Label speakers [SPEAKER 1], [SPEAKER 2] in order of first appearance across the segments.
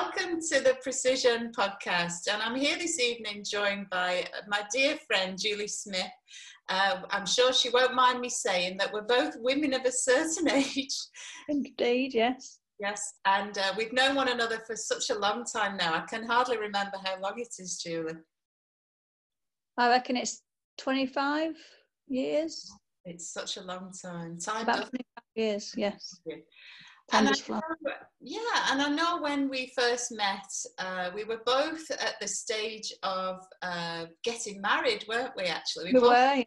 [SPEAKER 1] welcome to the Precision podcast. And I'm here this evening joined by my dear friend Julie Smith. Uh, I'm sure she won't mind me saying that we're both women of a certain age.
[SPEAKER 2] Indeed, yes.
[SPEAKER 1] Yes, and uh, we've known one another for such a long time now. I can hardly remember how long it is, Julie.
[SPEAKER 2] I reckon it's 25 years.
[SPEAKER 1] It's such a long time. Time
[SPEAKER 2] About 25 years, yes.
[SPEAKER 1] And I know, yeah, and I know when we first met, uh, we were both at the stage of uh, getting married, weren't we? Actually,
[SPEAKER 2] we, we both, were.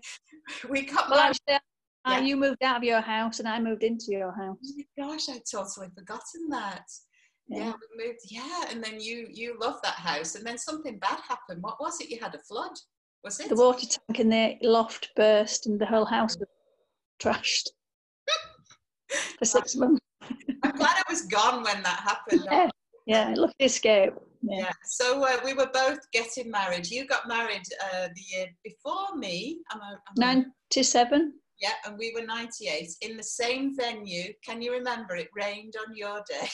[SPEAKER 1] we got
[SPEAKER 2] well, married. Actually, yeah. you moved out of your house, and I moved into your house. Oh
[SPEAKER 1] my gosh, I'd totally forgotten that. Yeah. yeah, we moved. Yeah, and then you you loved that house, and then something bad happened. What was it? You had a flood. Was it?
[SPEAKER 2] The water tank in the loft burst, and the whole house was trashed for six months.
[SPEAKER 1] I'm glad I was gone when that happened.
[SPEAKER 2] Yeah, yeah lucky escape.
[SPEAKER 1] Yeah. yeah. So uh, we were both getting married. You got married uh, the year before me.
[SPEAKER 2] I'm a, I'm 97.
[SPEAKER 1] Yeah, and we were 98 in the same venue. Can you remember? It rained on your day.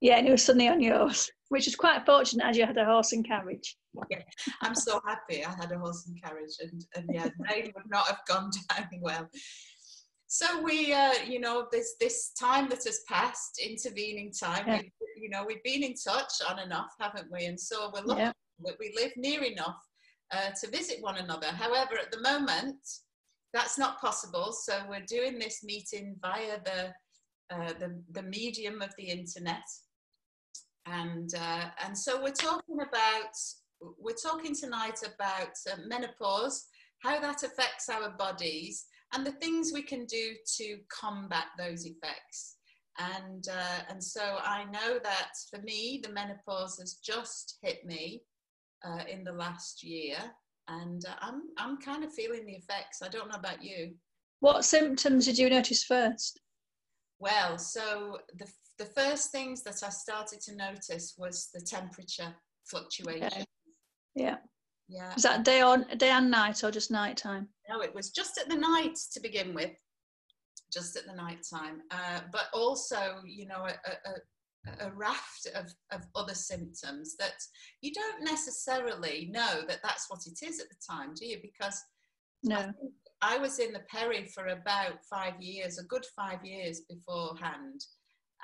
[SPEAKER 2] Yeah, and it was sunny on yours, which is quite fortunate as you had a horse and carriage.
[SPEAKER 1] Yeah, I'm so happy I had a horse and carriage, and, and yeah, rain would not have gone down well. So we, uh, you know, this this time that has passed, intervening time, yeah. we, you know, we've been in touch on and off, haven't we? And so we're lucky yeah. that we live near enough uh, to visit one another. However, at the moment, that's not possible. So we're doing this meeting via the uh, the, the medium of the internet, and uh, and so we're talking about we're talking tonight about uh, menopause, how that affects our bodies and the things we can do to combat those effects. And, uh, and so I know that for me, the menopause has just hit me uh, in the last year, and uh, I'm, I'm kind of feeling the effects. I don't know about you.
[SPEAKER 2] What symptoms did you notice first?
[SPEAKER 1] Well, so the, the first things that I started to notice was the temperature fluctuation. Okay.
[SPEAKER 2] Yeah. Yeah. Is that day on day and night or just night time?
[SPEAKER 1] No, it was just at the night to begin with, just at the night time. Uh, but also, you know, a, a, a raft of, of other symptoms that you don't necessarily know that that's what it is at the time, do you? Because
[SPEAKER 2] no.
[SPEAKER 1] I, I was in the peri for about five years, a good five years beforehand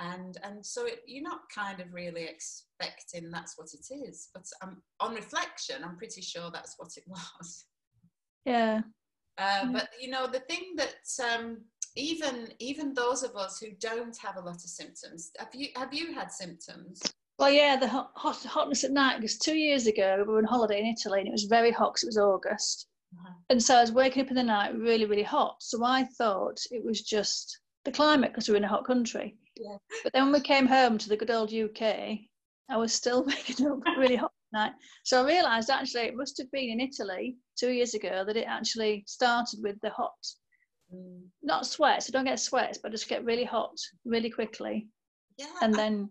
[SPEAKER 1] and and so it, you're not kind of really expecting that's what it is but um, on reflection i'm pretty sure that's what it was.
[SPEAKER 2] Yeah.
[SPEAKER 1] Uh, but you know the thing that um, even even those of us who don't have a lot of symptoms have you have you had symptoms?
[SPEAKER 2] Well yeah the hot, hot hotness at night because two years ago we were on holiday in italy and it was very hot because it was august. Uh-huh. and so i was waking up in the night really really hot. So i thought it was just the climate because we we're in a hot country
[SPEAKER 1] yeah.
[SPEAKER 2] But then when we came home to the good old UK, I was still waking up really hot at night. So I realised actually it must have been in Italy two years ago that it actually started with the hot, mm. not sweats. I don't get sweats, but I just get really hot really quickly.
[SPEAKER 1] Yeah.
[SPEAKER 2] And then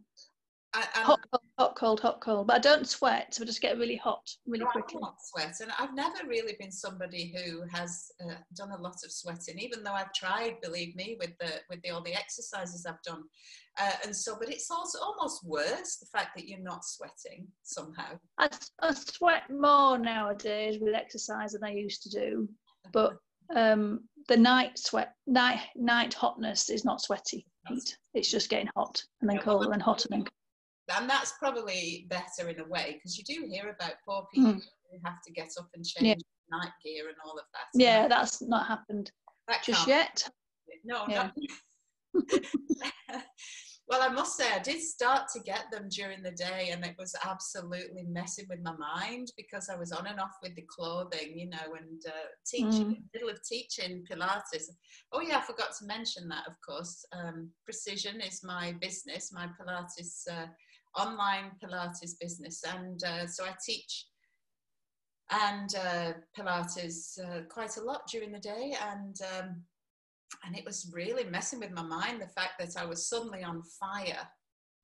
[SPEAKER 2] I, hot, cold, hot, cold, hot, cold. But I don't sweat, so I just get really hot really no, quickly.
[SPEAKER 1] I not sweat, and I've never really been somebody who has uh, done a lot of sweating, even though I've tried, believe me, with the with the, all the exercises I've done. Uh, and so, but it's also almost worse the fact that you're not sweating somehow.
[SPEAKER 2] I, I sweat more nowadays with exercise than I used to do, but um, the night sweat, night night hotness is not sweaty heat. It's just getting hot and then yeah, colder and hotter and
[SPEAKER 1] and that's probably better in a way because you do hear about poor people mm. who have to get up and change yeah. night gear and all of that.
[SPEAKER 2] Yeah, that's not happened that just yet.
[SPEAKER 1] No, yeah. well, I must say, I did start to get them during the day, and it was absolutely messing with my mind because I was on and off with the clothing, you know, and uh, teaching, mm. middle of teaching Pilates. Oh, yeah, I forgot to mention that, of course. Um, Precision is my business, my Pilates. Uh, online Pilates business. And uh, so I teach and uh, Pilates uh, quite a lot during the day. And, um, and it was really messing with my mind the fact that I was suddenly on fire.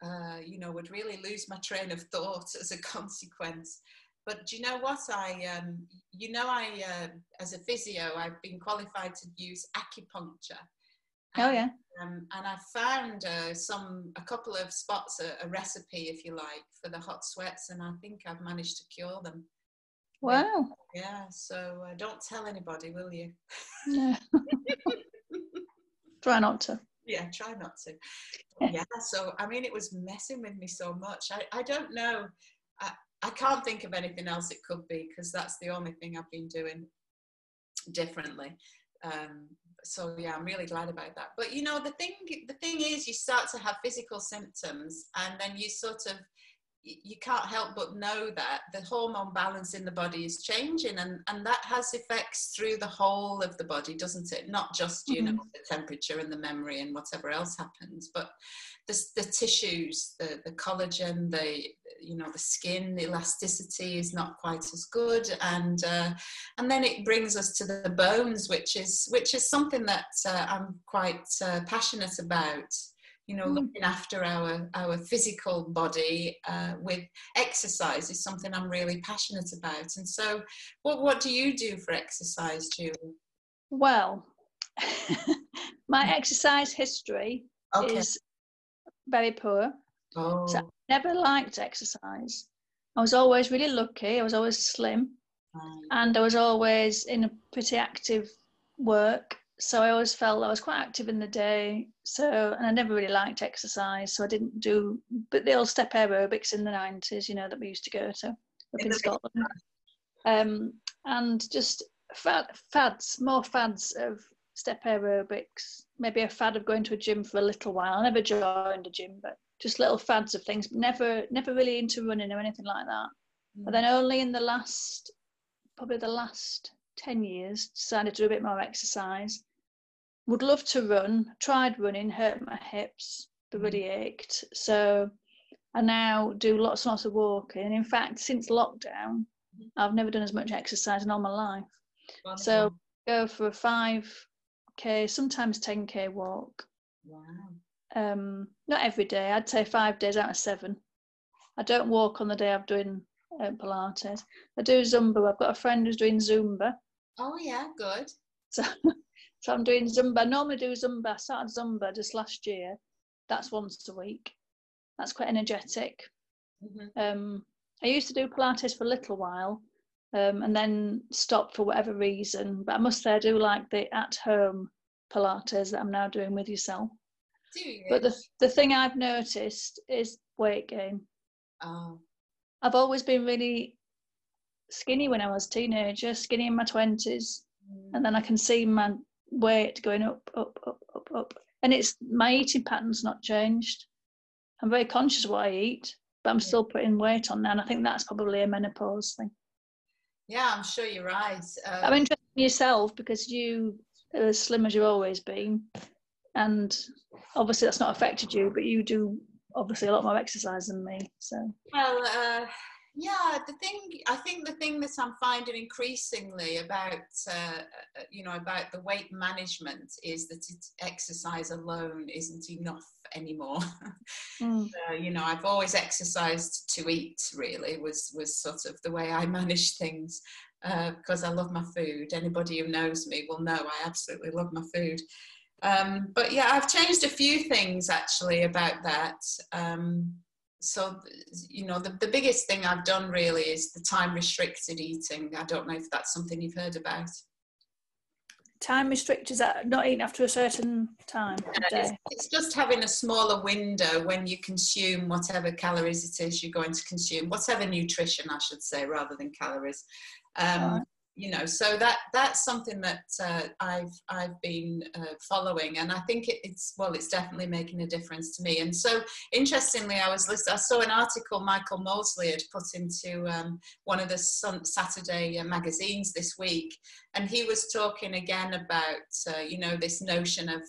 [SPEAKER 1] Uh, you know, would really lose my train of thought as a consequence. But do you know what? I, um, you know, I, uh, as a physio, I've been qualified to use acupuncture.
[SPEAKER 2] Oh yeah.
[SPEAKER 1] Um, and I found uh, some a couple of spots, a, a, recipe, if you like, for the hot sweats, and I think I've managed to cure them.
[SPEAKER 2] Wow.
[SPEAKER 1] Yeah. So uh, don't tell anybody, will you?
[SPEAKER 2] No. Try not to.
[SPEAKER 1] Yeah, try not to. yeah. So I mean, it was messing with me so much. I I don't know. I, I can't think of anything else it could be because that's the only thing I've been doing differently. Um, so yeah, I'm really glad about that. But you know, the thing the thing is, you start to have physical symptoms, and then you sort of you can't help but know that the hormone balance in the body is changing and, and that has effects through the whole of the body doesn't it not just you mm-hmm. know the temperature and the memory and whatever else happens but the, the tissues the, the collagen the you know the skin the elasticity is not quite as good and uh, and then it brings us to the bones which is which is something that uh, i'm quite uh, passionate about you know, mm. looking after our our physical body uh, with exercise is something I'm really passionate about. And so, what what do you do for exercise, Julie?
[SPEAKER 2] Well, my exercise history okay. is very poor. Oh. So I never liked exercise. I was always really lucky. I was always slim, and I was always in a pretty active work so I always felt I was quite active in the day. So, and I never really liked exercise, so I didn't do. But the old step aerobics in the nineties, you know, that we used to go to up in, Scotland, um, and just fad, fads, more fads of step aerobics. Maybe a fad of going to a gym for a little while. I never joined a gym, but just little fads of things. Never, never really into running or anything like that. Mm. But then only in the last, probably the last 10 years, decided to do a bit more exercise. Would love to run, tried running, hurt my hips, really mm. ached. So I now do lots and lots of walking. In fact, since lockdown, mm-hmm. I've never done as much exercise in all my life. Wonderful. So go for a 5k, sometimes 10k walk.
[SPEAKER 1] Wow.
[SPEAKER 2] Um, not every day, I'd say five days out of seven. I don't walk on the day I'm doing uh, Pilates. I do Zumba. I've got a friend who's doing Zumba.
[SPEAKER 1] Oh yeah, good.
[SPEAKER 2] So, so I'm doing Zumba. I normally do Zumba. I started Zumba just last year. That's once a week. That's quite energetic. Mm-hmm. Um, I used to do Pilates for a little while, um, and then stopped for whatever reason. But I must say, I do like the at-home Pilates that I'm now doing with yourself.
[SPEAKER 1] Do you?
[SPEAKER 2] But the the thing I've noticed is weight gain.
[SPEAKER 1] Oh.
[SPEAKER 2] I've always been really skinny when I was a teenager, skinny in my twenties, mm. and then I can see my weight going up, up, up, up, up. And it's my eating pattern's not changed. I'm very conscious of what I eat, but I'm still putting weight on now, and I think that's probably a menopause thing.
[SPEAKER 1] Yeah, I'm sure you're right.
[SPEAKER 2] Um, I'm interested in yourself because you are as slim as you've always been, and obviously that's not affected you, but you do obviously a lot more exercise than me. So
[SPEAKER 1] well, uh, yeah the thing i think the thing that i'm finding increasingly about uh, you know about the weight management is that exercise alone isn't enough anymore mm. uh, you know i've always exercised to eat really was was sort of the way i managed things because uh, i love my food anybody who knows me will know i absolutely love my food um, but yeah i've changed a few things actually about that. Um, so you know the, the biggest thing i've done really is the time restricted eating. I don't know if that's something you've heard about.
[SPEAKER 2] Time restricted is that not eating after a certain time
[SPEAKER 1] it's, it's, just having a smaller window when you consume whatever calories it is you're going to consume whatever nutrition i should say rather than calories. Um, you know so that that's something that uh, i've i've been uh, following and i think it, it's well it's definitely making a difference to me. And so interestingly i was listening i saw an article michael mosley had put into um, one of the Sun, saturday uh, magazines this week and he was talking again about uh, you know this notion of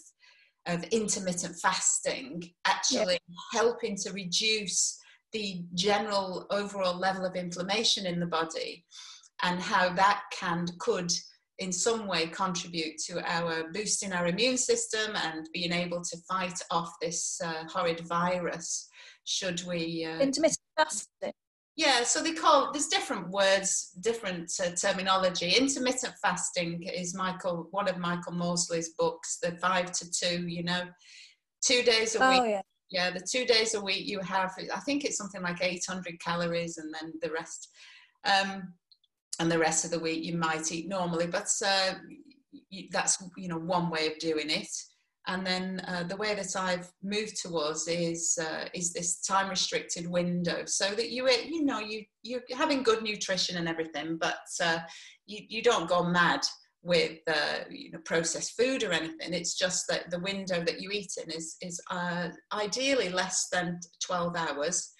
[SPEAKER 1] of intermittent fasting actually helping to reduce the general overall level of inflammation in the body and how that can could in some way contribute to our boosting our immune system and being able to fight off this uh, horrid virus should we
[SPEAKER 2] uh, intermittent fasting
[SPEAKER 1] Yeah, so they call there's different words, different uh, terminology. Intermittent fasting is Michael one of Michael Mosley's books, the five to two. You know, two days a
[SPEAKER 2] Oh
[SPEAKER 1] week.
[SPEAKER 2] yeah.
[SPEAKER 1] Yeah, the two days a week you have. I think it's something like 800 calories, and then the rest, um, and the rest of the week you might eat normally. But uh, that's you know one way of doing it. And then uh, the way that I've moved towards is uh, is this time restricted window, so that you you know you you're having good nutrition and everything, but uh, you you don't go mad with uh, you know processed food or anything. It's just that the window that you eat in is is uh, ideally less than 12 hours.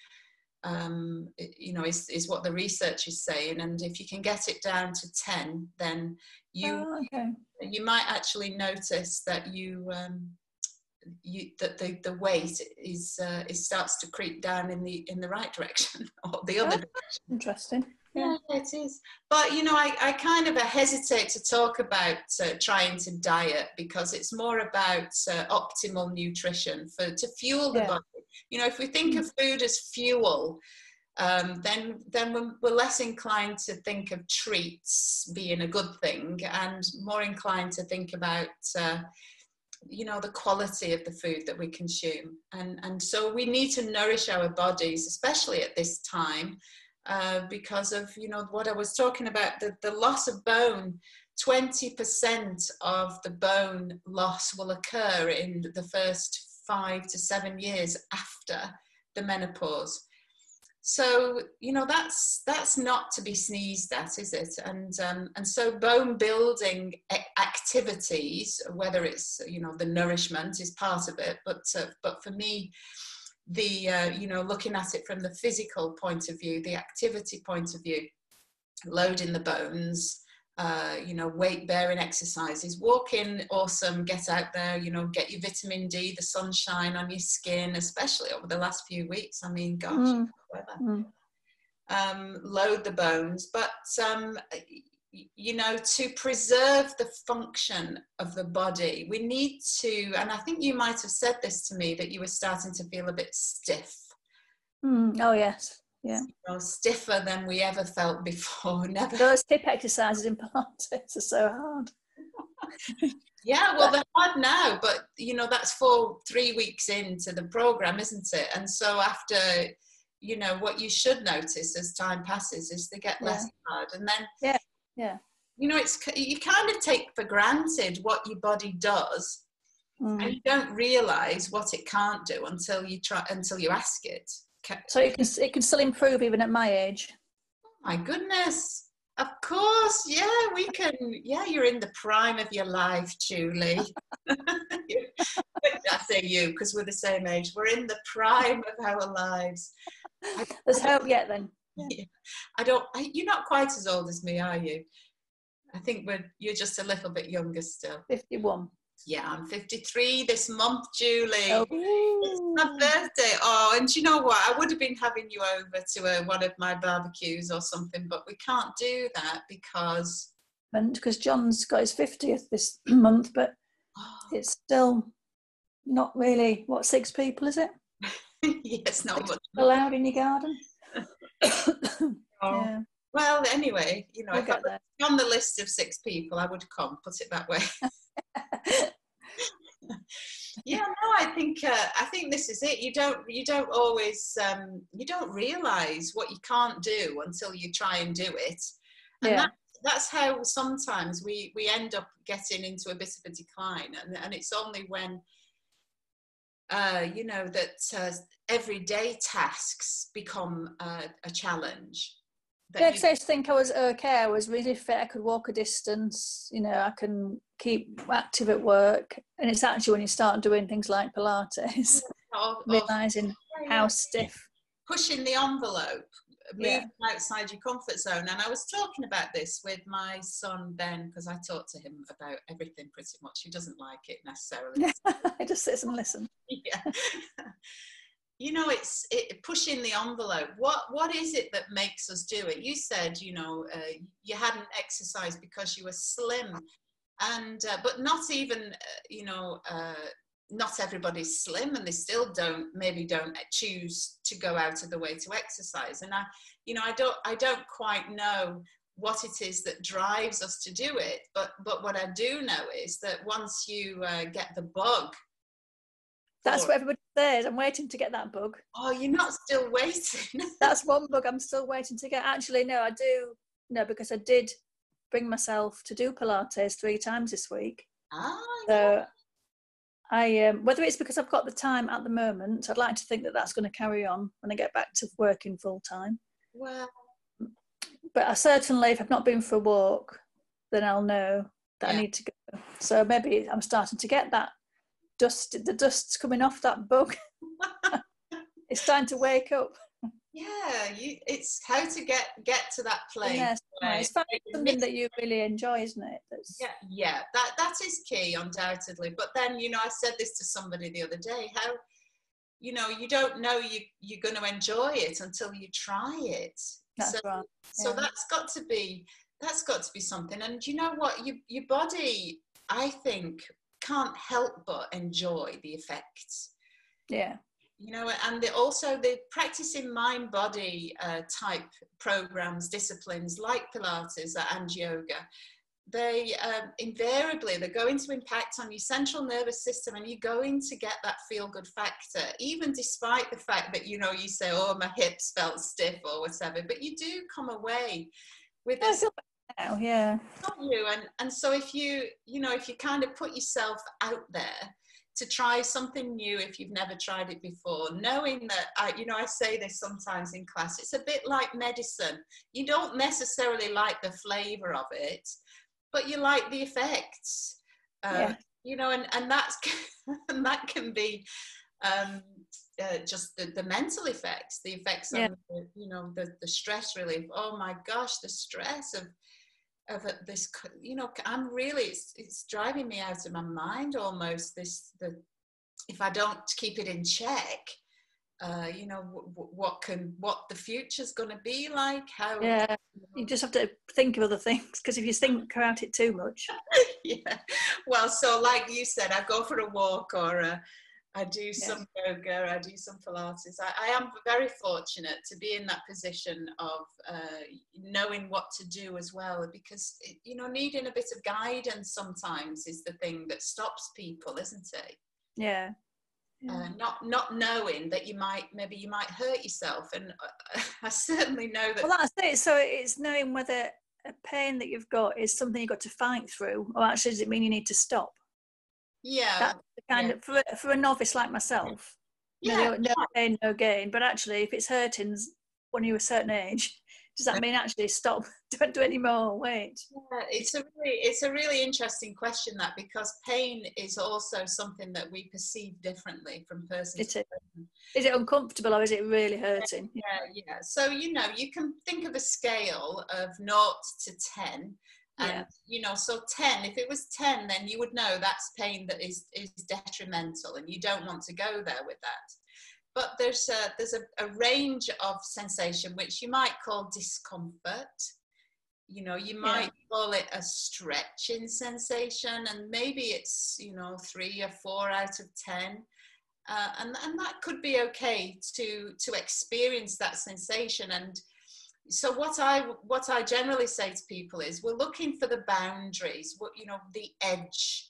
[SPEAKER 1] Um, you know, is is what the research is saying, and if you can get it down to 10, then you
[SPEAKER 2] Oh, okay.
[SPEAKER 1] you might actually notice that you um, you that the, the weight is uh, it starts to creep down in the in the right direction or the other
[SPEAKER 2] Oh. Interesting. Yeah.
[SPEAKER 1] yeah, it is. But you know, I, I kind of hesitate to talk about uh, trying to diet because it's more about uh, optimal nutrition for to fuel the
[SPEAKER 2] Yeah.
[SPEAKER 1] body. You know, if we think of food as fuel, um, then then we're, we're less inclined to think of treats being a good thing, and more inclined to think about. Uh, you know the quality of the food that we consume and and so we need to nourish our bodies especially at this time uh, because of you know what I was talking about the, the loss of bone. 20% of the bone loss will occur in the first five to seven years after the menopause. So you know that's that's not to be sneezed at is it? And um, and so bone building activities whether it's you know the nourishment is part of it but uh, but for me the uh, you know looking at it from the physical point of view the activity point of view loading the bones uh, you know weight bearing exercises walking awesome get out there you know get your vitamin d the sunshine on your skin especially over the last few weeks. I mean gosh
[SPEAKER 2] Mm,
[SPEAKER 1] weather.
[SPEAKER 2] Mm.
[SPEAKER 1] um, load the bones, but um, you know, to preserve the function of the body, we need to, and I think you might have said this to me that you were starting to feel a bit stiff,
[SPEAKER 2] Mm. Oh yes. Yeah.
[SPEAKER 1] you know, stiffer than we ever felt before. Never.
[SPEAKER 2] Those hip exercises in Pilates are so hard.
[SPEAKER 1] Yeah, well, they're hard now, but you know, that's for three weeks into the program, isn't it? And so after, you know, what you should notice as time passes is they get less hard, and then
[SPEAKER 2] Yeah, yeah.
[SPEAKER 1] you know, it's you kind of take for granted what your body does,
[SPEAKER 2] Mm.
[SPEAKER 1] and you don't realize what it can't do until you try until you ask it.
[SPEAKER 2] So it can it can still improve even at my age.
[SPEAKER 1] My goodness. Of course, yeah, we can. Yeah, you're in the prime of your life, Julie. I say you because we're the same age. We're in the prime of our lives.
[SPEAKER 2] There's hope yet then.
[SPEAKER 1] Yeah. I don't. I, you're not quite as old as me, are you? I think we're. You're just a little bit younger still.
[SPEAKER 2] 51.
[SPEAKER 1] Yeah, I'm 53 this month, Julie.
[SPEAKER 2] Oh.
[SPEAKER 1] It's my birthday. Oh, and you know what? I would have been having you over to uh, one of my barbecues or something, but we can't do that because
[SPEAKER 2] And because John's got his 50th this month, but
[SPEAKER 1] oh,
[SPEAKER 2] it's still not really, what, six people, is it?
[SPEAKER 1] yes, not much.
[SPEAKER 2] Allowed in your garden?
[SPEAKER 1] Oh.
[SPEAKER 2] yeah,
[SPEAKER 1] Well, anyway, you know,
[SPEAKER 2] we'll
[SPEAKER 1] if I was on the list of six people, I would come. Put it that way. yeah, no, I think uh, I think this is it. You don't you don't always um, you don't realize what you can't do until you try and do it. And
[SPEAKER 2] Yeah.
[SPEAKER 1] that, that's how sometimes we we end up getting into a bit of a decline, and and it's only when uh, you know that uh, everyday tasks become uh, a challenge. that
[SPEAKER 2] Yeah, I to think I was okay. I was really fit. I could walk a distance. You know, I can keep active at work. And it's actually when you start doing things like Pilates,
[SPEAKER 1] of- of-
[SPEAKER 2] realizing how stiff.
[SPEAKER 1] pushing the envelope,
[SPEAKER 2] Yeah.
[SPEAKER 1] outside your comfort zone. And I was talking about this with my son Ben because I talk to him about everything pretty much. He doesn't like it necessarily.
[SPEAKER 2] I just sit and listen.
[SPEAKER 1] yeah. you know, it's it, pushing the envelope. What what is it that makes us do it? You said, you know, uh, you hadn't exercised because you were slim, and uh, but not even, uh, you know. Not everybody's slim and they still don't maybe don't choose to go out of the way to exercise. And i you know i don't i don't quite know what it is that drives us to do it but but what i do know is that once you uh, get the bug
[SPEAKER 2] that's what everybody says i'm waiting to get that bug.
[SPEAKER 1] Oh you're not still waiting.
[SPEAKER 2] That's one bug i'm still waiting to get. Actually no i do no because i did bring myself to do pilates three times this week.
[SPEAKER 1] Ah,
[SPEAKER 2] so I um, whether it's because I've got the time at the moment, I'd like to think that that's going to carry on when I get back to working full time.
[SPEAKER 1] Well,
[SPEAKER 2] but I certainly, if I've not been for a walk, then I'll know that yeah. I need to go. So maybe I'm starting to get that dust. The dust's coming off that bug. it's time to wake up
[SPEAKER 1] yeah you it's how to get get to that place yes,
[SPEAKER 2] right? it's something that you really enjoy isn't it That's...
[SPEAKER 1] yeah yeah that that is key undoubtedly but then you know i said this to somebody the other day how you know you don't know you you're going to enjoy it until you try it
[SPEAKER 2] that's so, right.
[SPEAKER 1] yeah. so that's got to be that's got to be something and you know what your, your body i think can't help but enjoy the effects
[SPEAKER 2] yeah
[SPEAKER 1] you know and the, also the practicing mind body uh, type programs disciplines like pilates and yoga they um, invariably they're going to impact on your central nervous system and you're going to get that feel good factor even despite the fact that you know you say oh my hips felt stiff or whatever but you do come away with this
[SPEAKER 2] now, yeah.
[SPEAKER 1] You? And and so if you you know if you kind of put yourself out there to try something new if you've never tried it before knowing that I, you know i say this sometimes in class it's a bit like medicine you don't necessarily like the flavor of it but you like the effects uh, yeah. you know and and that's and that can be um, uh, just the, the mental effects the effects yeah. on the, you know the, the stress relief oh my gosh the stress of of this you know i'm really it's, it's driving me out of my mind almost this the if i don't keep it in check uh, you know w- w- what can what the future's going to be like how
[SPEAKER 2] yeah. You just have to think of other things because if you think about it too much.
[SPEAKER 1] Yeah. Well so like you said i go for a walk or a, I do some yoga, I do some Pilates. I, I, am very fortunate to be in that position of uh, knowing what to do as well, because you know, needing a bit of guidance sometimes is the thing that stops people, isn't it?
[SPEAKER 2] Yeah.
[SPEAKER 1] yeah. Uh, not not knowing that you might maybe you might hurt yourself, and uh, I certainly know that.
[SPEAKER 2] Well, that's it. So it's knowing whether a pain that you've got is something you've got to fight through, or actually does it mean you need to stop?
[SPEAKER 1] Yeah.
[SPEAKER 2] That's kind yeah. of for, for a novice like myself. Yeah. No, no pain, no gain. But actually, if it's hurting when you're a certain age, does that uh-huh. mean actually stop? Don't do any more. Wait.
[SPEAKER 1] Yeah, it's a really, it's a really interesting question that because pain is also something that we perceive differently from person
[SPEAKER 2] it
[SPEAKER 1] to
[SPEAKER 2] is. person. Is it uncomfortable or is it really hurting?
[SPEAKER 1] Yeah, yeah. So you know, you can think of a scale of naught to ten, and yeah. you know so 10 if it was 10 then you would know that's pain that is is detrimental and you don't want to go there with that but there's a there's a, a range of sensation which you might call discomfort you know you might yeah. call it a stretching sensation and maybe it's you know three or four out of ten uh, and, and that could be okay to to experience that sensation and so what i what i generally say to people is we're looking for the boundaries what you know the edge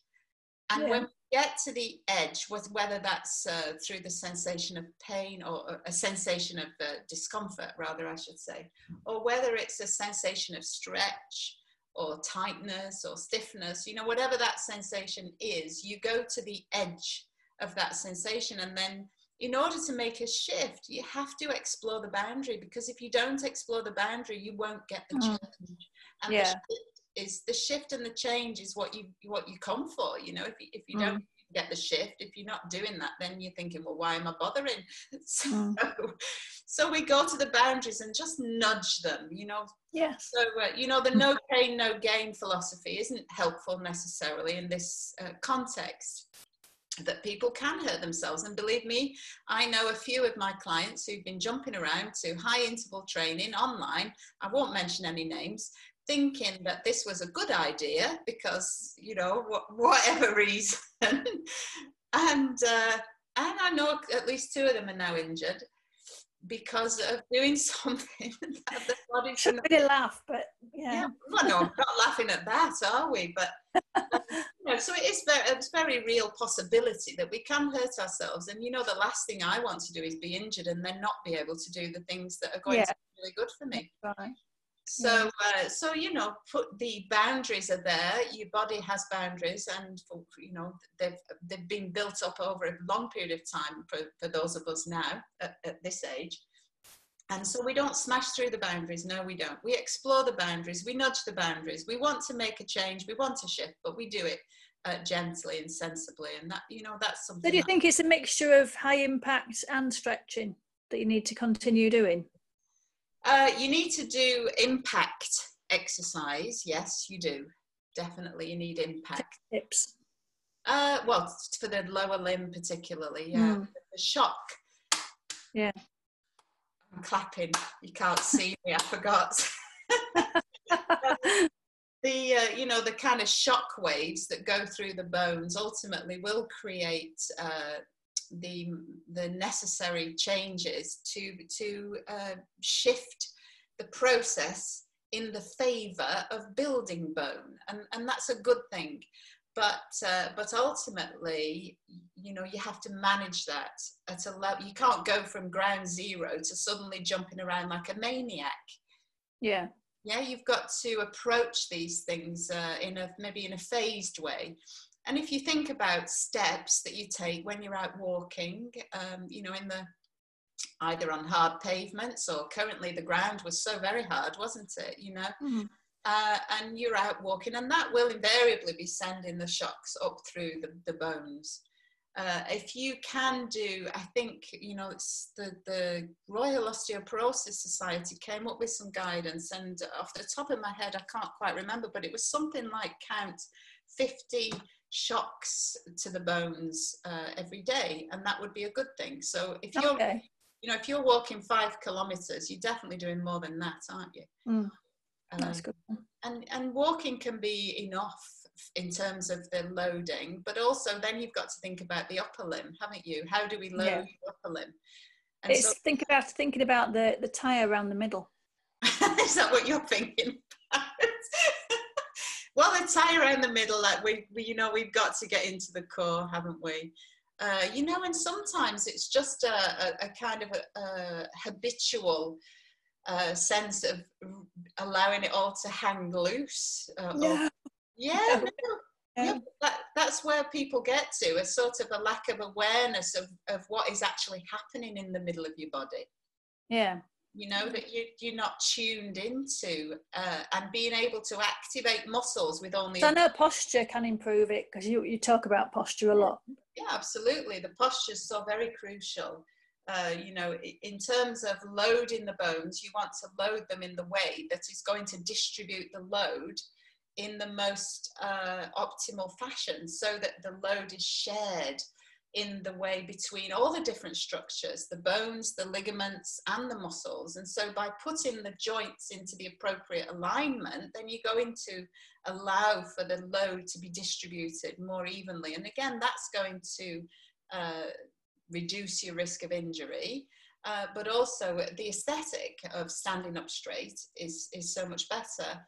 [SPEAKER 1] and yeah. when we get to the edge whether that's uh, through the sensation of pain or a sensation of uh, discomfort rather i should say or whether it's a sensation of stretch or tightness or stiffness you know whatever that sensation is you go to the edge of that sensation and then in order to make a shift, you have to explore the boundary because if you don't explore the boundary, you won't get the mm. change. And
[SPEAKER 2] yeah.
[SPEAKER 1] the is the shift and the change is what you what you come for. You know, if you, if you mm. don't get the shift, if you're not doing that, then you're thinking, well, why am I bothering? So, mm. so we go to the boundaries and just nudge them. You know.
[SPEAKER 2] Yes.
[SPEAKER 1] So uh, you know, the no pain, no gain philosophy isn't helpful necessarily in this uh, context that people can hurt themselves. And believe me, I know a few of my clients who've been jumping around to high interval training online. I won't mention any names, thinking that this was a good idea because, you know, whatever reason. and uh, and I know at least two of them are now injured because of doing something that the body
[SPEAKER 2] should really laugh, but yeah. yeah.
[SPEAKER 1] Well, no, I'm not laughing at that, are we? But you know, so it is very, it's very real possibility that we can hurt ourselves. And you know, the last thing I want to do is be injured and then not be able to do the things that are going yeah. to be really good for me.
[SPEAKER 2] Right.
[SPEAKER 1] So, uh, so you know, put the boundaries are there. Your body has boundaries, and for, you know they've they've been built up over a long period of time for, for those of us now at, at this age. And so we don't smash through the boundaries. No, we don't. We explore the boundaries. We nudge the boundaries. We want to make a change. We want to shift, but we do it uh, gently and sensibly. And that, you know, that's something.
[SPEAKER 2] So do you
[SPEAKER 1] that,
[SPEAKER 2] think it's a mixture of high impact and stretching that you need to continue doing?
[SPEAKER 1] Uh, you need to do impact exercise. Yes, you do. Definitely, you need impact.
[SPEAKER 2] Tips.
[SPEAKER 1] Uh, well, for the lower limb particularly, yeah. Mm. The shock.
[SPEAKER 2] Yeah.
[SPEAKER 1] I'm clapping. You can't see me. I forgot. the uh, you know the kind of shock waves that go through the bones ultimately will create uh, the the necessary changes to to uh, shift the process in the favor of building bone. And and that's a good thing. But uh, but ultimately you know you have to manage that at a level you can't go from ground zero to suddenly jumping around like a maniac.
[SPEAKER 2] Yeah.
[SPEAKER 1] Yeah you've got to approach these things uh, in a maybe in a phased way and if you think about steps that you take when you're out walking, um, you know, in the either on hard pavements or currently the ground was so very hard, wasn't it? You know, mm-hmm. uh, and you're out walking, and that will invariably be sending the shocks up through the, the bones. Uh, if you can do, I think, you know, it's the, the Royal Osteoporosis Society came up with some guidance, and off the top of my head, I can't quite remember, but it was something like count 50 shocks to the bones uh, every day, and that would be a good thing. So if you're, okay. you know, if you're walking five kilometers, you're definitely doing more than that, aren't you?
[SPEAKER 2] Mm. That's good.
[SPEAKER 1] And and walking can be enough in terms of the loading, but also then you've got to think about the upper limb, haven't you? How do we load yeah. the upper limb?
[SPEAKER 2] And it's so, think about thinking about the the tire around the middle.
[SPEAKER 1] Is that what you're thinking? Well, the tie around the middle, like we, we, you know, we've got to get into the core, haven't we? Uh, you know, and sometimes it's just a, a, a kind of a, a habitual uh, sense of allowing it all to hang loose. Uh,
[SPEAKER 2] yeah. Or,
[SPEAKER 1] yeah, no, yeah. that, that's where people get to a sort of a lack of awareness of, of what is actually happening in the middle of your body.
[SPEAKER 2] Yeah
[SPEAKER 1] you know that you, you're not tuned into uh, and being able to activate muscles with only
[SPEAKER 2] so i know posture can improve it because you, you talk about posture a lot.
[SPEAKER 1] Yeah absolutely. The posture is so very crucial. Uh, you know in terms of loading the bones you want to load them in the way that is going to distribute the load in the most uh, optimal fashion so that the load is shared in the way between all the different structures the bones, the ligaments, and the muscles. And so, by putting the joints into the appropriate alignment, then you're going to allow for the load to be distributed more evenly. And again, that's going to uh, reduce your risk of injury. Uh, but also the aesthetic of standing up straight is is so much better.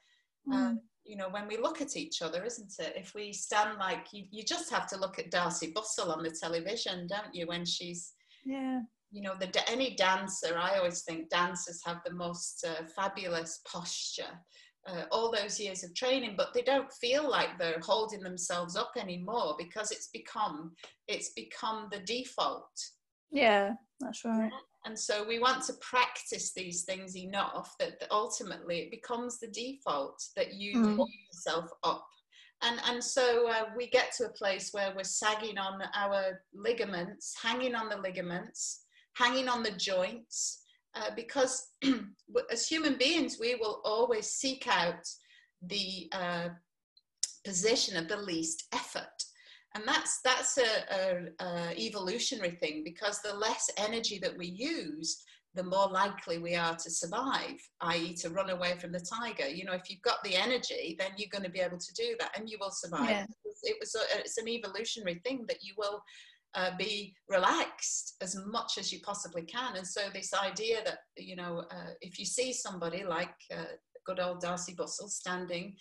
[SPEAKER 1] Mm. Um, you know, when we look at each other, isn't it? If we stand like you, you just have to look at darcy Bussell on the television, don't you? When she's,
[SPEAKER 2] yeah,
[SPEAKER 1] you know, the any dancer, I always think dancers have the most uh, fabulous posture. Uh, all those years of training, but they don't feel like they're holding themselves up anymore because it's become it's become the default.
[SPEAKER 2] Yeah, that's right
[SPEAKER 1] and so we want to practice these things enough that, ultimately it becomes the default that you mm. hold yourself up and and so uh, we get to a place where we're sagging on our ligaments hanging on the ligaments hanging on the joints uh, because as human beings we will always seek out the uh, position of the least effort and that's that's a, a, a, evolutionary thing because the less energy that we use the more likely we are to survive i.e to run away from the tiger you know if you've got the energy then you're going to be able to do that and you will survive
[SPEAKER 2] yeah.
[SPEAKER 1] it was a, it's an evolutionary thing that you will uh, be relaxed as much as you possibly can. And so this idea that, you know, uh, if you see somebody like uh, good old darcy Bussell standing,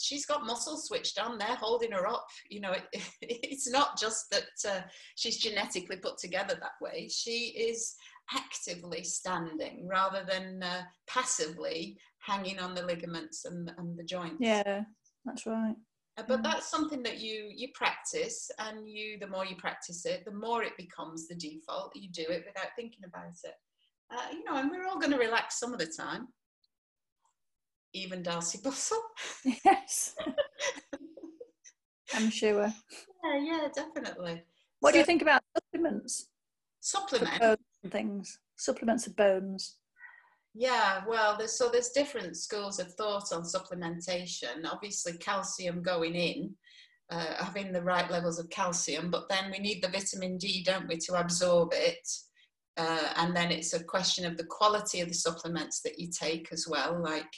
[SPEAKER 1] she's got muscles switched on, they're holding her up. You know, it, it's not just that uh, she's genetically put together that way. She is actively standing rather than uh, passively hanging on the ligaments and, and the joints.
[SPEAKER 2] Yeah, that's right.
[SPEAKER 1] Uh, but that's something that you you practice and you the more you practice it the more it becomes the default you do it without thinking about it uh, you know and we're all going to relax some of the time even Darcy bussell
[SPEAKER 2] yes. I'm sure.
[SPEAKER 1] Yeah yeah definitely.
[SPEAKER 2] What so, do you think about supplements?
[SPEAKER 1] Supplements.
[SPEAKER 2] Things. Supplements of bones.
[SPEAKER 1] Yeah, well, there's so there's different schools of thought on supplementation. Obviously, calcium going in, uh, having the right levels of calcium, but then we need the vitamin D, don't we, to absorb it. Uh, and then it's a question of the quality of the supplements that you take as well. Like,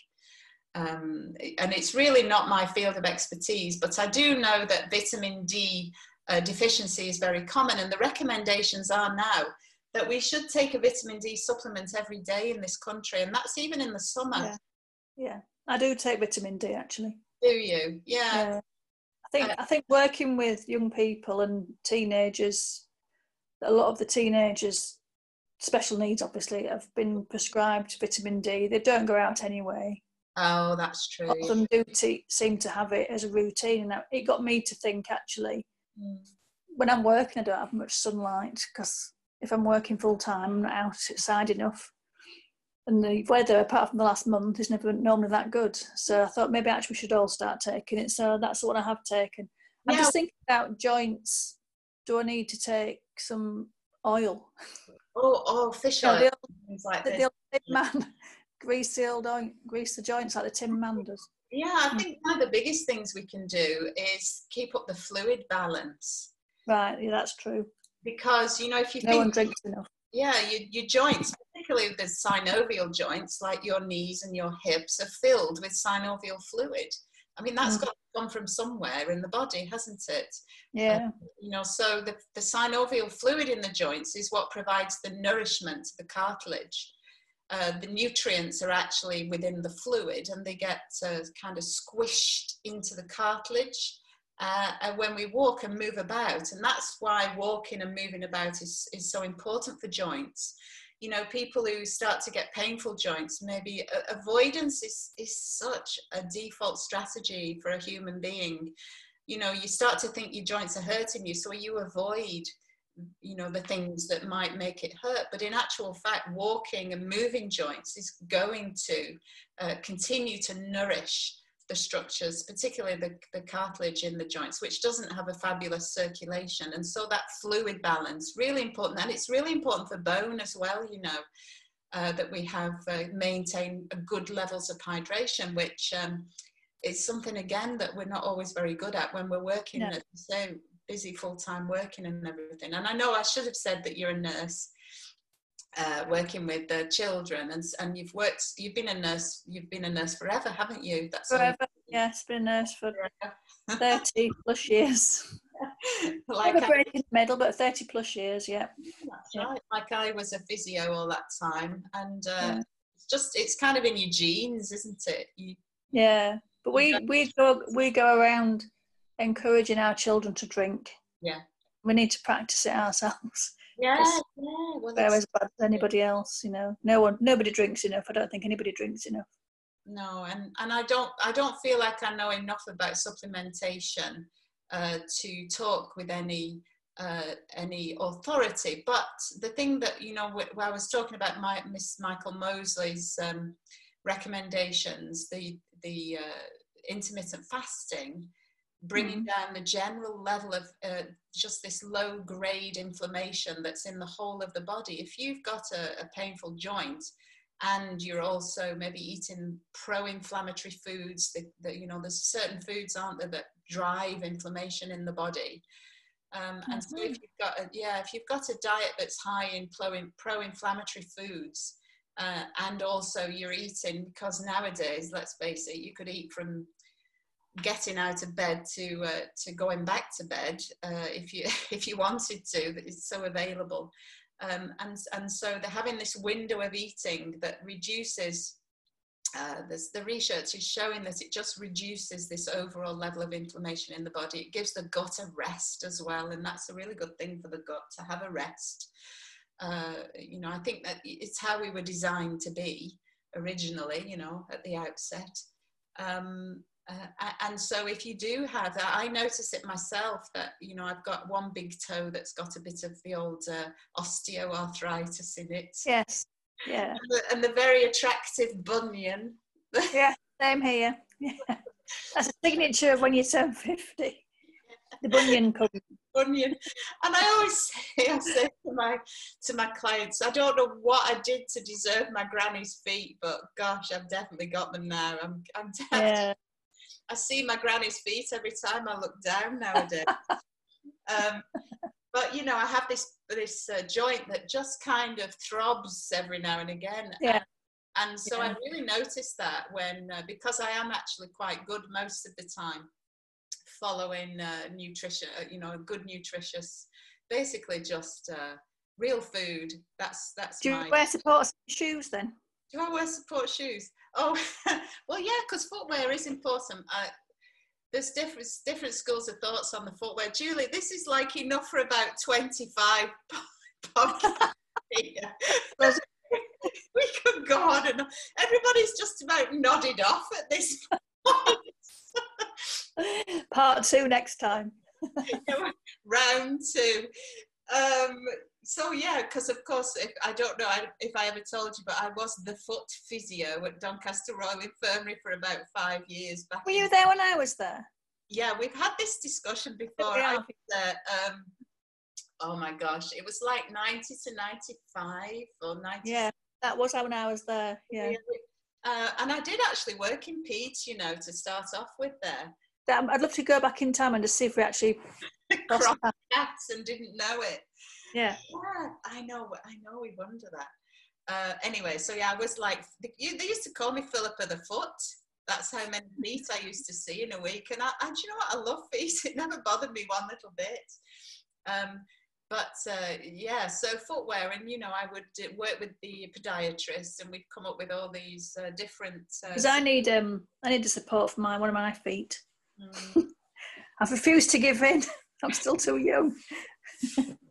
[SPEAKER 1] um, and it's really not my field of expertise, but I do know that vitamin D uh, deficiency is very common, and the recommendations are now that we should take a vitamin D supplement every day in this country, and that's even in the summer.
[SPEAKER 2] Yeah, yeah. I do take vitamin D actually.
[SPEAKER 1] Do you? Yeah. yeah.
[SPEAKER 2] I think uh, I think working with young people and teenagers, a lot of the teenagers, special needs obviously, have been prescribed vitamin D. They don't go out anyway.
[SPEAKER 1] Oh, that's true. A
[SPEAKER 2] lot of them do t- seem to have it as a routine, and it got me to think actually. Mm. When I'm working, I don't have much sunlight because if I'm working full time, I'm not outside enough. And the weather, apart from the last month, is never normally that good. So I thought maybe actually we should all start taking it. So that's what I have taken. I'm yeah. just thinking about joints. Do I need to take some oil?
[SPEAKER 1] Oh, oh, fish oil.
[SPEAKER 2] the old, like the, the old man, grease the old grease the joints like the Tin Manders.
[SPEAKER 1] Yeah, I think one of the biggest things we can do is keep up the fluid balance.
[SPEAKER 2] Right, yeah, that's true
[SPEAKER 1] because you know if you
[SPEAKER 2] no
[SPEAKER 1] think,
[SPEAKER 2] one drinks enough
[SPEAKER 1] yeah your, your joints particularly the synovial joints like your knees and your hips are filled with synovial fluid i mean that's mm. got to come from somewhere in the body hasn't it
[SPEAKER 2] yeah
[SPEAKER 1] um, you know so the, the synovial fluid in the joints is what provides the nourishment to the cartilage uh, the nutrients are actually within the fluid and they get uh, kind of squished into the cartilage uh, when we walk and move about. And that's why walking and moving about is, is so important for joints. You know, people who start to get painful joints, maybe avoidance is, is such a default strategy for a human being. You know, you start to think your joints are hurting you, so you avoid you know the things that might make it hurt but in actual fact walking and moving joints is going to uh, continue to nourish the structures, particularly the, the cartilage in the joints, which doesn't have a fabulous circulation. And so that fluid balance, really important. And it's really important for bone as well, you know, uh, that we have uh, maintain good levels of hydration, which um, is something, again, that we're not always very good at when we're working, no. so busy full-time working and everything. And I know I should have said that you're a nurse uh, working with the children and and you've worked you've been a nurse you've been a nurse forever haven't you?
[SPEAKER 2] That's forever yes been a nurse for 30 plus years. Like Never breaking the middle but 30 plus years yeah.
[SPEAKER 1] That's yeah. right. Like I was a physio all that time and uh, yeah. it's just it's kind of in your genes isn't it? You,
[SPEAKER 2] yeah but we we go we go around encouraging our children to drink
[SPEAKER 1] yeah
[SPEAKER 2] we need to practice it ourselves
[SPEAKER 1] yeah, yeah.
[SPEAKER 2] Well, they're as bad as anybody else. You know, no one, nobody drinks enough. I don't think anybody drinks enough.
[SPEAKER 1] No, and and I don't, I don't feel like I know enough about supplementation uh, to talk with any uh, any authority. But the thing that you know, where I was talking about my Miss Michael Mosley's um, recommendations, the the uh, intermittent fasting bringing mm-hmm. down the general level of uh, just this low grade inflammation that's in the whole of the body. If you've got a, a painful joint and you're also maybe eating pro-inflammatory foods, that, you know, there's certain foods, aren't there, that drive inflammation in the body. Um, and mm-hmm. so if mm-hmm. you've got a, yeah, if you've got a diet that's high in pro-inflammatory foods, uh, and also you're eating because nowadays, let's face it, you could eat from getting out of bed to uh, to going back to bed uh, if you if you wanted to that it's so available um, and and so they're having this window of eating that reduces uh, the research is showing that it just reduces this overall level of inflammation in the body. It gives the gut a rest as well, and that's a really good thing for the gut to have a rest. Uh, you know, I think that it's how we were designed to be originally, you know, at the outset. Um, uh, and so if you do have that, I notice it myself that, you know, I've got one big toe that's got a bit of the old uh, osteoarthritis in it.
[SPEAKER 2] Yes. Yeah.
[SPEAKER 1] And the, and the very attractive bunion.
[SPEAKER 2] yeah, same here. Yeah. That's a signature of when you turn 50. The bunion comes.
[SPEAKER 1] Bunion. And I always say, I say to my to my clients, I don't know what I did to deserve my granny's feet, but gosh, I've definitely got them now. I'm I'm definitely yeah. I see my granny's feet every time I look down nowadays. um, but you know, I have this this uh, joint that just kind of throbs every now and again.
[SPEAKER 2] Yeah.
[SPEAKER 1] And, and so yeah. I really noticed that when uh, because I am actually quite good most of the time following uh, nutrition, uh, you know, good nutritious, basically just uh, real food. That's that's.
[SPEAKER 2] Do
[SPEAKER 1] my...
[SPEAKER 2] you wear support shoes then?
[SPEAKER 1] Do I wear support shoes? Oh, well, yeah, because footwear is important. Uh, there's different different schools of thoughts on the footwear. Julie, this is like enough for about 25 podcasts. we could go on and everybody's just about nodded off at this point.
[SPEAKER 2] Part two next time.
[SPEAKER 1] Round two. Um, so yeah, because of course, if I don't know if I ever told you, but I was the foot physio at Doncaster Royal Infirmary for about five years.
[SPEAKER 2] Back Were you there when I was there?
[SPEAKER 1] Yeah, we've had this discussion before. Yeah. I was there. Um, oh my gosh, it was like ninety to ninety-five or ninety.
[SPEAKER 2] Yeah, that was when I was there. Yeah.
[SPEAKER 1] Uh, and I did actually work in Pete, you know, to start off with there.
[SPEAKER 2] I'd love to go back in time and just see if we actually
[SPEAKER 1] crossed paths and didn't know it.
[SPEAKER 2] Yeah.
[SPEAKER 1] Yeah, I know. I know. We wonder that. Uh, anyway, so yeah, I was like, they used to call me Philippa the Foot. That's how many feet I used to see in a week. And, I, and you know what? I love feet. It never bothered me one little bit. Um, but uh, yeah, so footwear, and you know, I would work with the podiatrist, and we'd come up with all these uh, different.
[SPEAKER 2] Because uh, I need um, I need the support for my one of my feet. Mm. I've refused to give in. I'm still too young.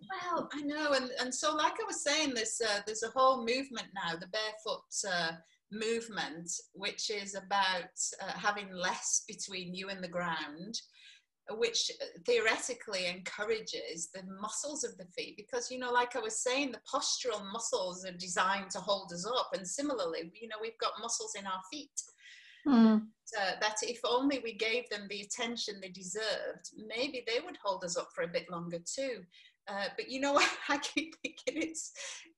[SPEAKER 1] Well, I know, and, and so like I was saying, there's uh, there's a whole movement now, the barefoot uh, movement, which is about uh, having less between you and the ground, which theoretically encourages the muscles of the feet, because you know, like I was saying, the postural muscles are designed to hold us up, and similarly, you know, we've got muscles in our feet.
[SPEAKER 2] Mm.
[SPEAKER 1] Uh, that if only we gave them the attention they deserved, maybe they would hold us up for a bit longer too. Uh, but you know what? I keep thinking it's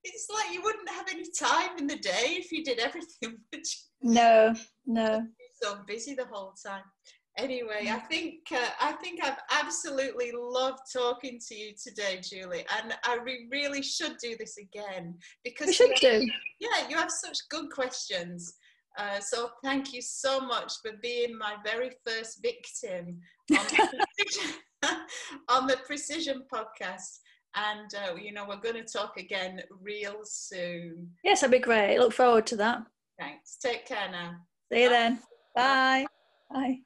[SPEAKER 1] it's like you wouldn't have any time in the day if you did everything.
[SPEAKER 2] No, no.
[SPEAKER 1] So busy the whole time. Anyway, I think uh, I think I've absolutely loved talking to you today, Julie, and I re- really should do this again because
[SPEAKER 2] we should do.
[SPEAKER 1] Yeah, you have such good questions. Uh, so thank you so much for being my very first victim on the precision, on the precision podcast and uh, you know we're going to talk again real soon
[SPEAKER 2] yes that'd be great look forward to that
[SPEAKER 1] thanks take care now
[SPEAKER 2] see you Bye. then Bye. Bye.